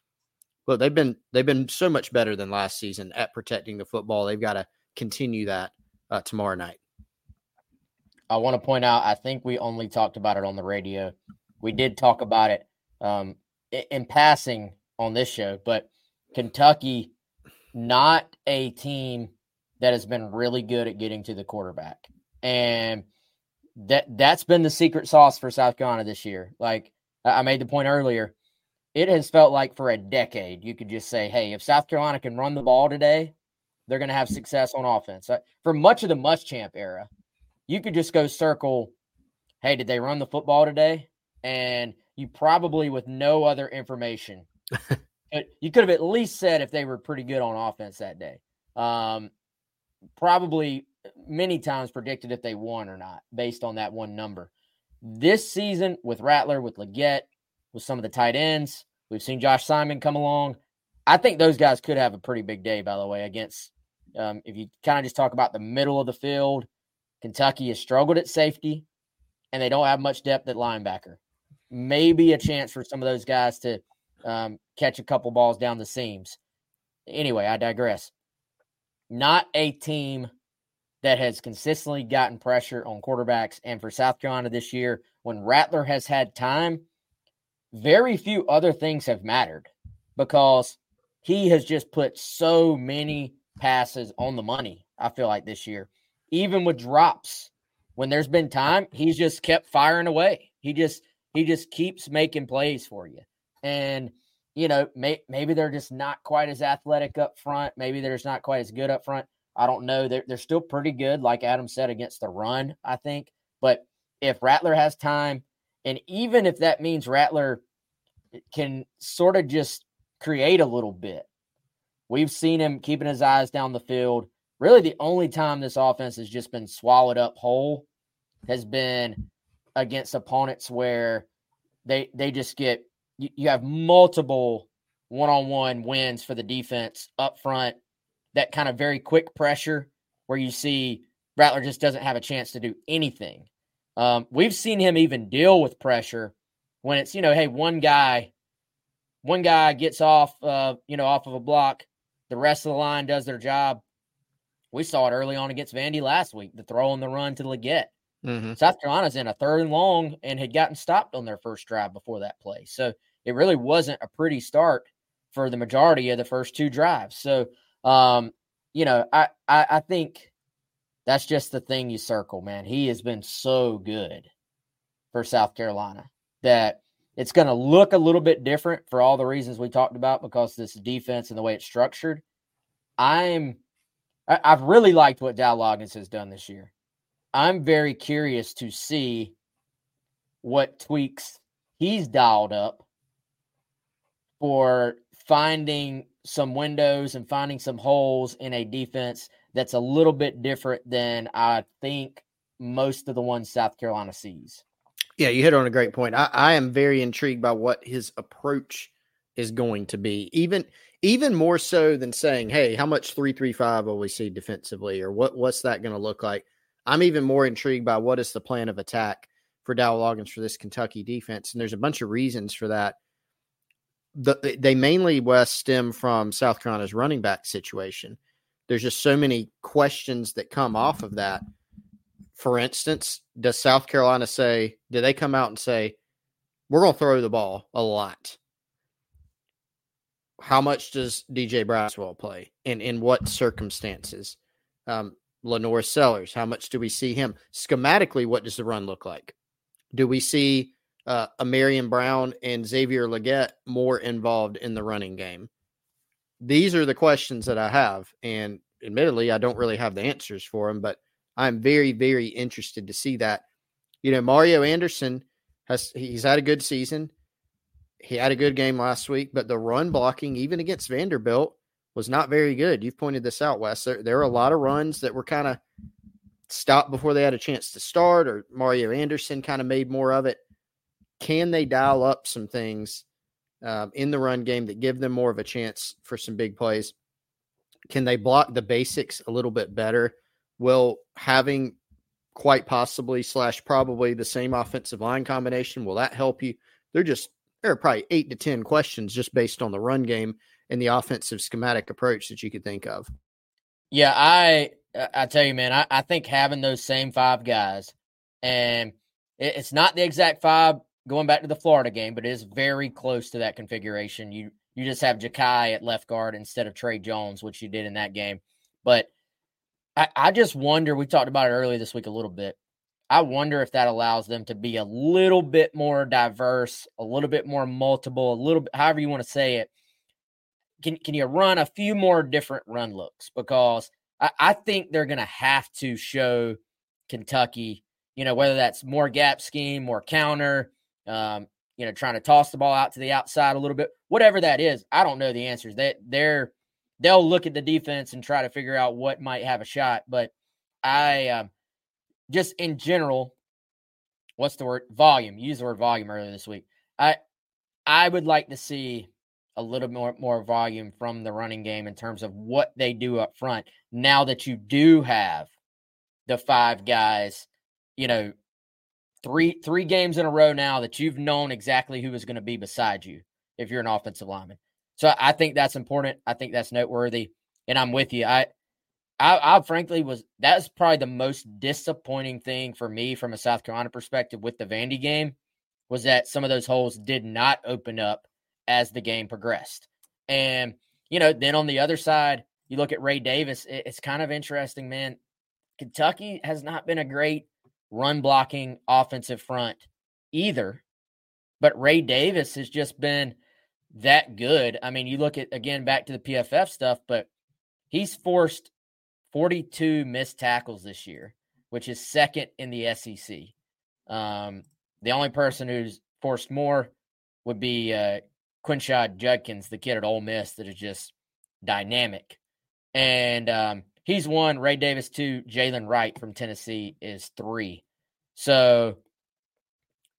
look, they've been they've been so much better than last season at protecting the football. They've got to continue that uh, tomorrow night. I want to point out, I think we only talked about it on the radio. We did talk about it um, in passing on this show, but Kentucky, not a team that has been really good at getting to the quarterback, and that that's been the secret sauce for South Carolina this year. Like I made the point earlier, it has felt like for a decade you could just say, hey, if South Carolina can run the ball today, they're going to have success on offense. For much of the Muschamp era, you could just go circle, hey, did they run the football today? And you probably, with no other information, you could have at least said if they were pretty good on offense that day. Um, probably many times predicted if they won or not based on that one number. This season with Rattler, with Legette, with some of the tight ends. We've seen Josh Simon come along. I think those guys could have a pretty big day, by the way, against um, if you kind of just talk about the middle of the field. Kentucky has struggled at safety, and they don't have much depth at linebacker. Maybe a chance for some of those guys to um, catch a couple balls down the seams. Anyway, I digress. Not a team that has consistently gotten pressure on quarterbacks. And for South Carolina this year, when Rattler has had time, very few other things have mattered because he has just put so many passes on the money. I feel like this year, even with drops, when there's been time, he's just kept firing away. He just he just keeps making plays for you. And you know, may, maybe they're just not quite as athletic up front. Maybe they're just not quite as good up front. I don't know. They're, they're still pretty good, like Adam said, against the run, I think. But if Rattler has time, and even if that means Rattler can sort of just create a little bit, we've seen him keeping his eyes down the field. Really, the only time this offense has just been swallowed up whole has been against opponents where they they just get you, you have multiple one-on-one wins for the defense up front that kind of very quick pressure where you see Rattler just doesn't have a chance to do anything. Um, we've seen him even deal with pressure when it's, you know, hey, one guy, one guy gets off, uh, you know, off of a block, the rest of the line does their job. We saw it early on against Vandy last week, the throw and the run to Legette. Mm-hmm. South Carolina's in a third and long and had gotten stopped on their first drive before that play. So it really wasn't a pretty start for the majority of the first two drives. So um, you know, I, I I think that's just the thing you circle, man. He has been so good for South Carolina that it's going to look a little bit different for all the reasons we talked about because this defense and the way it's structured. I'm I, I've really liked what Dow Loggains has done this year. I'm very curious to see what tweaks he's dialed up for finding some windows and finding some holes in a defense that's a little bit different than I think most of the ones South Carolina sees. Yeah, you hit on a great point. I, I am very intrigued by what his approach is going to be. Even even more so than saying, "Hey, how much three three five will we see defensively?" or "What what's that going to look like?" I'm even more intrigued by what is the plan of attack for Dow Loggains for this Kentucky defense, and there's a bunch of reasons for that the, they mainly Wes stem from South Carolina's running back situation. There's just so many questions that come off of that. For instance, does South Carolina say, do they come out and say, we're going to throw the ball a lot? How much does Djay Braswell play and in what circumstances? Um, LaNorris Sellers, how much do we see him? Schematically, what does the run look like? Do we see uh, a Marion Brown and Xavier Legette more involved in the running game? These are the questions that I have, and admittedly, I don't really have the answers for them, but I'm very, very interested to see that. You know, Mario Anderson has he's had a good season. He had a good game last week, but the run blocking, even against Vanderbilt, was not very good. You've pointed this out, Wes. There, there are a lot of runs that were kind of stopped before they had a chance to start, or Mario Anderson kind of made more of it can they dial up some things uh, in the run game that give them more of a chance for some big plays? Can they block the basics a little bit better? Will having quite possibly slash probably the same offensive line combination will that help you? They're just there are probably eight to ten questions just based on the run game and the offensive schematic approach that you could think of. Yeah, I uh, I tell you, man, I, I think having those same five guys, and it's not the exact five going back to the Florida game, but it is very close to that configuration. You you just have Jakai at left guard instead of Trey Jones, which you did in that game. But I, I just wonder, we talked about it earlier this week a little bit. I wonder if that allows them to be a little bit more diverse, a little bit more multiple, a little bit, however you want to say it. Can, can you run a few more different run looks? Because I, I think they're going to have to show Kentucky, you know, whether that's more gap scheme, more counter, um, you know, trying to toss the ball out to the outside a little bit, whatever that is. I don't know the answers. They they're they'll look at the defense and try to figure out what might have a shot. But I um, just in general, what's the word? Volume. Use the word volume earlier this week. I I would like to see a little more more volume from the running game in terms of what they do up front. Now that you do have the five guys, you know, three three games in a row now that you've known exactly who is going to be beside you if you're an offensive lineman. So I think that's important. I think that's noteworthy, and I'm with you. I, I, I frankly was that's probably the most disappointing thing for me from a South Carolina perspective with the Vandy game was that some of those holes did not open up as the game progressed, and you know then on the other side you look at Ray Davis. It, it's kind of interesting, man. Kentucky has not been a great run blocking offensive front either. But Ray Davis has just been that good. I mean, you look at again back to the PFF stuff, but he's forced 42 missed tackles this year, which is second in the SEC. Um, the only person who's forced more would be uh, Quinshon Judkins, the kid at Ole Miss that is just dynamic. And um, he's one. Ray Davis two. Jaylen Wright from Tennessee is three. So,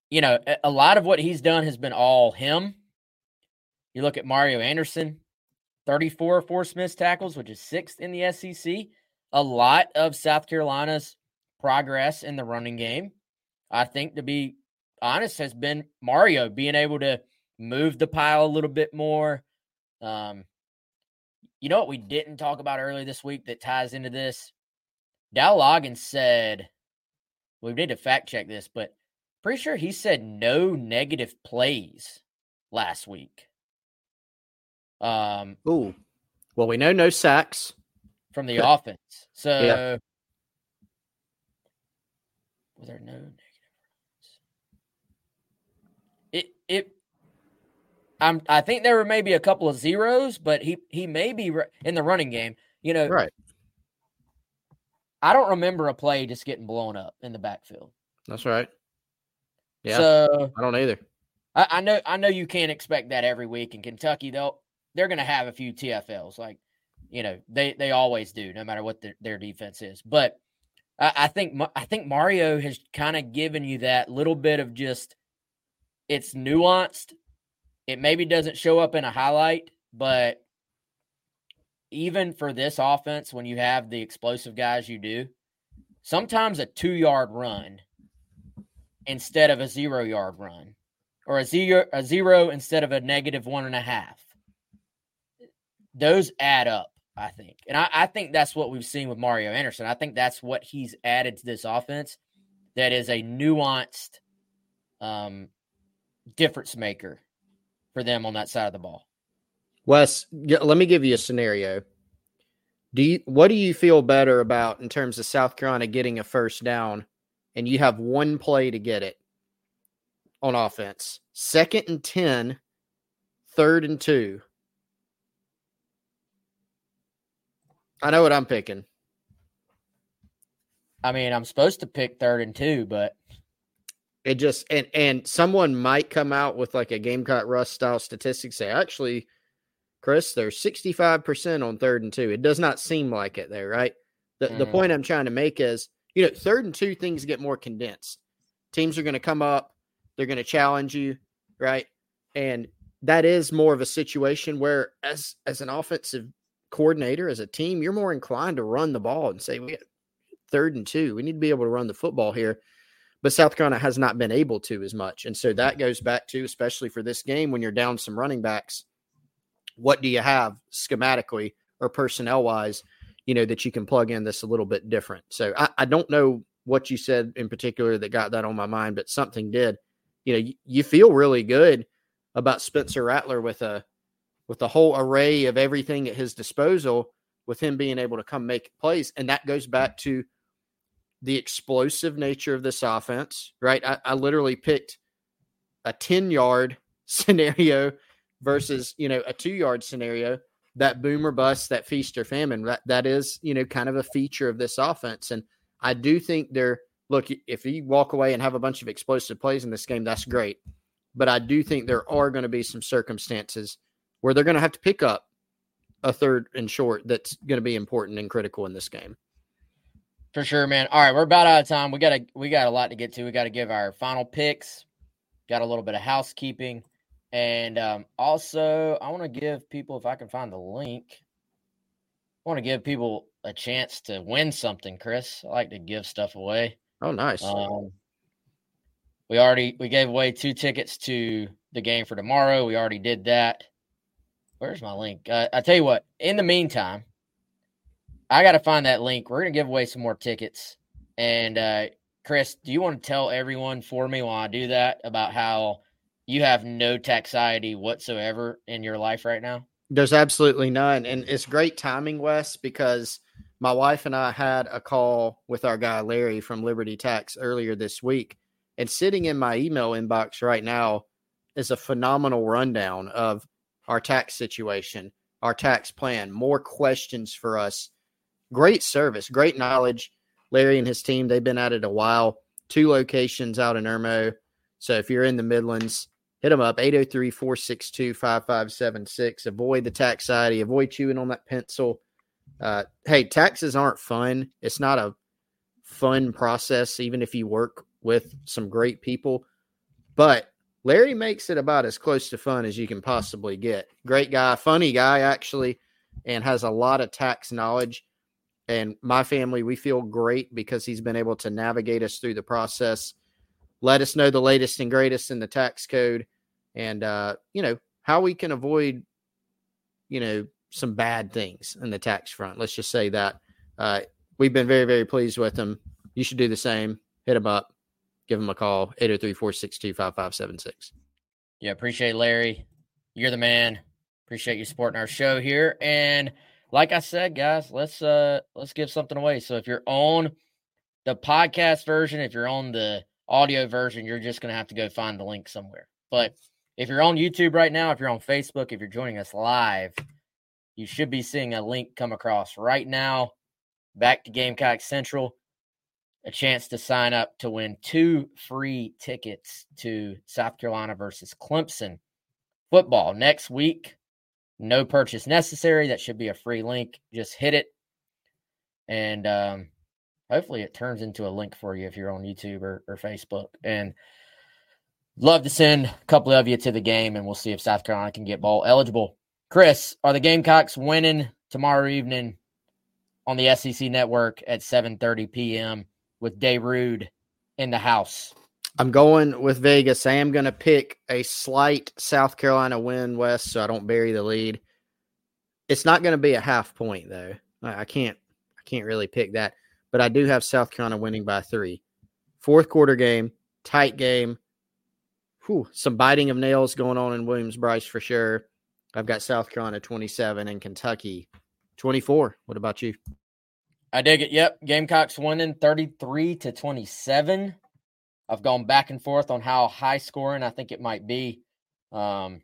you know, a lot of what he's done has been all him. You look at Mario Anderson, 34 forced missed tackles, which is sixth in the SEC. A lot of South Carolina's progress in the running game, I think, to be honest, has been Mario being able to move the pile a little bit more. Um, you know what we didn't talk about earlier this week that ties into this? Dow Loggains said, we need to fact check this, but pretty sure he said no negative plays last week. Um, Ooh. Well, we know no sacks from the offense. So, Yeah. were there no negative runs? It it. I'm. I think there were maybe a couple of zeros, but he he may be in the running game. You know, Right. I don't remember a play just getting blown up in the backfield. That's right. Yeah. So I don't either. I, I know I know you can't expect that every week in Kentucky. They'll they're going to have a few TFLs, like you know they they always do, no matter what their, their defense is. But I, I think I think Mario has kind of given you that little bit of just it's nuanced. It maybe doesn't show up in a highlight, but even for this offense, when you have the explosive guys you do, sometimes a two yard run instead of a zero yard run or a zero a zero instead of a negative one and a half. Those add up, I think. And I, I think that's what we've seen with Mario Anderson. I think that's what he's added to this offense that is a nuanced um difference maker for them on that side of the ball. Wes, let me give you a scenario. Do you what do you feel better about in terms of South Carolina getting a first down and you have one play to get it on offense? Second and 10, third and 2. I know what I'm picking. I mean, I'm supposed to pick third and two, but It just and and someone might come out with like a Gamecock Rust style statistic say actually Chris, they're 65% on third and two. It does not seem like it there, right? The the Mhm. point I'm trying to make is, you know, third and two things get more condensed. Teams are going to come up, they're going to challenge you, right? And that is more of a situation where as as an offensive coordinator, as a team, you're more inclined to run the ball and say, we got third and two. We need to be able to run the football here. But South Carolina has not been able to as much. And so that goes back to, especially for this game, when you're down some running backs, what do you have schematically or personnel wise, you know, that you can plug in this a little bit different? So I, I don't know what you said in particular that got that on my mind, but something did. You know, you, you feel really good about Spencer Rattler with a with a whole array of everything at his disposal, with him being able to come make plays. And that goes back to the explosive nature of this offense, right? I, I literally picked a 10 yard scenario versus, you know, a two yard scenario. That boomer bust, that feast or famine, that, that is, you know, kind of a feature of this offense. And I do think they're, look, if you walk away and have a bunch of explosive plays in this game, that's great. But I do think there are going to be some circumstances where they're going to have to pick up a third and short that's going to be important and critical in this game. For sure, man. All right, we're about out of time. We got a we got a lot to get to. We got to give our final picks. Got a little bit of housekeeping, and um, also I want to give people, if I can find the link, I want to give people a chance to win something. Chris, I like to give stuff away. Oh, nice. Um, we already we gave away two tickets to the game for tomorrow. We already did that. Where's my link? Uh, I tell you what. In the meantime, I got to find that link. We're gonna give away some more tickets. And uh, Chris, do you want to tell everyone for me while I do that about how you have no taxiety whatsoever in your life right now? There's absolutely none. And it's great timing, Wes, because my wife and I had a call with our guy Larry from Liberty Tax earlier this week. And sitting in my email inbox right now is a phenomenal rundown of our tax situation, our tax plan, more questions for us. Great service, great knowledge. Larry and his team, they've been at it a while. Two locations out in Irmo. So if you're in the Midlands, hit them up 803 462 5576. Avoid the tax taxiety, avoid chewing on that pencil. Uh, hey, taxes aren't fun. It's not a fun process, even if you work with some great people. But Larry makes it about as close to fun as you can possibly get. Great guy, funny guy, actually, and has a lot of tax knowledge. And my family, we feel great because he's been able to navigate us through the process, let us know the latest and greatest in the tax code, and, uh, you know, how we can avoid, you know, some bad things in the tax front. Let's just say that. Uh, we've been very, very pleased with him. You should do the same. Hit him up give them a call 803-462-5576 yeah appreciate larry you're the man appreciate you supporting our show here and like i said guys let's uh let's give something away. So if you're on the podcast version if you're on the audio version you're just gonna have to go find the link somewhere. But if you're on youtube right now if you're on facebook if you're joining us live you should be seeing a link come across right now. Back to gamecock central a chance to sign up to win two free tickets to South Carolina versus Clemson football. Next week. No purchase necessary. That should be a free link. Just hit it. And um, hopefully it turns into a link for you if you're on YouTube or, or Facebook. And love to send a couple of you to the game and we'll see if South Carolina can get bowl eligible. Chris, are the Gamecocks winning tomorrow evening on the SEC network at 7:30 p.m.? with Day Rude in the house. I'm going with Vegas. I am going to pick a slight South Carolina win, Wes, so I don't bury the lead. It's not going to be a half point though. I can't. I can't really pick that, but I do have South Carolina winning by three. Fourth quarter game, tight game. Whew, some biting of nails going on in Williams-Brice for sure. I've got South Carolina 27 and Kentucky 24. What about you? I dig it. Yep. Gamecocks winning 33 to 27. I've gone back and forth on how high scoring I think it might be. Um,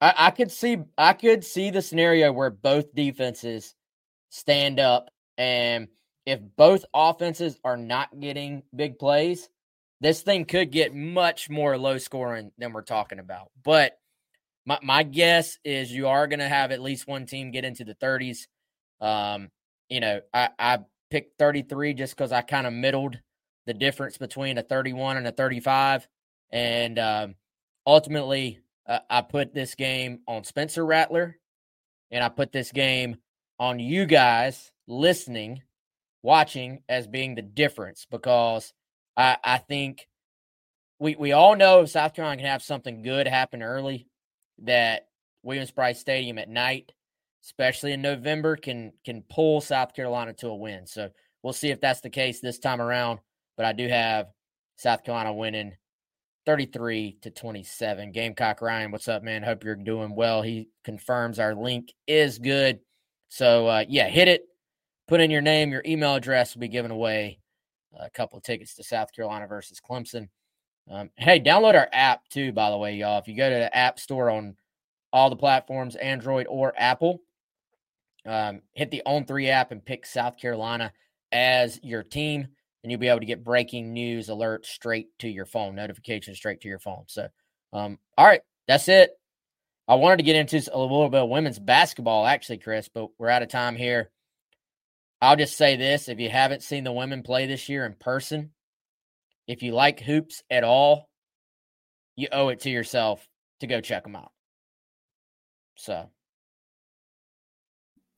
I, I could see I could see the scenario where both defenses stand up and if both offenses are not getting big plays, this thing could get much more low scoring than we're talking about. But my, my guess is you are going to have at least one team get into the 30s. Um, you know, I, I picked 33 just because I kind of middled the difference between a 31 and a 35. And um, ultimately, uh, I put this game on Spencer Rattler and I put this game on you guys listening, watching as being the difference because I, I think we, we all know South Carolina can have something good happen early that Williams-Brice Stadium at night especially in November, can can pull South Carolina to a win. So we'll see if that's the case this time around. But I do have South Carolina winning 33 to 27. Gamecock Ryan, what's up, man? Hope you're doing well. He confirms our link is good. So uh, yeah, hit it. Put in your name, your email address will be given away a couple of tickets to South Carolina versus Clemson. Um, hey, download our app too, by the way, y'all. If you go to the App Store on all the platforms, Android or Apple, um, hit the On Three app and pick South Carolina as your team, and you'll be able to get breaking news alerts straight to your phone, notifications straight to your phone. So, um, all right, that's it. I wanted to get into a little bit of women's basketball, actually, Chris, but we're out of time here. I'll just say this if you haven't seen the women play this year in person, if you like hoops at all, you owe it to yourself to go check them out. So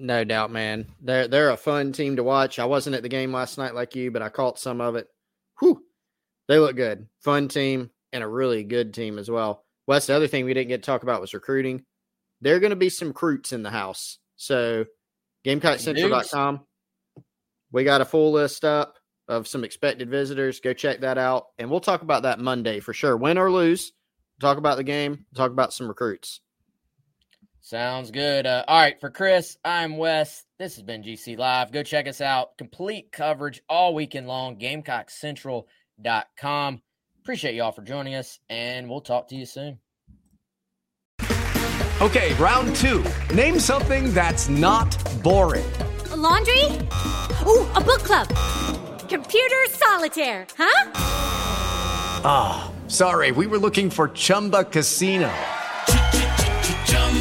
no doubt, man. They're they're a fun team to watch. I wasn't at the game last night like you, but I caught some of it. Whew. They look good. Fun team and a really good team as well. Wes, the other thing we didn't get to talk about was recruiting. There are going to be some recruits in the house. So GamecockCentral.com. We got a full list up of some expected visitors. Go check that out. And we'll talk about that Monday for sure. Win or lose. Talk about the game. Talk about some recruits. Sounds good. Uh, all right, for Chris, I'm Wes. This has been GC Live. Go check us out. Complete coverage all weekend long. GamecockCentral.com. Appreciate y'all for joining us, and we'll talk to you soon. Okay, round two. Name something that's not boring. A laundry? Ooh, a book club. Computer solitaire, huh? Ah, sorry, we were looking for Chumba Casino.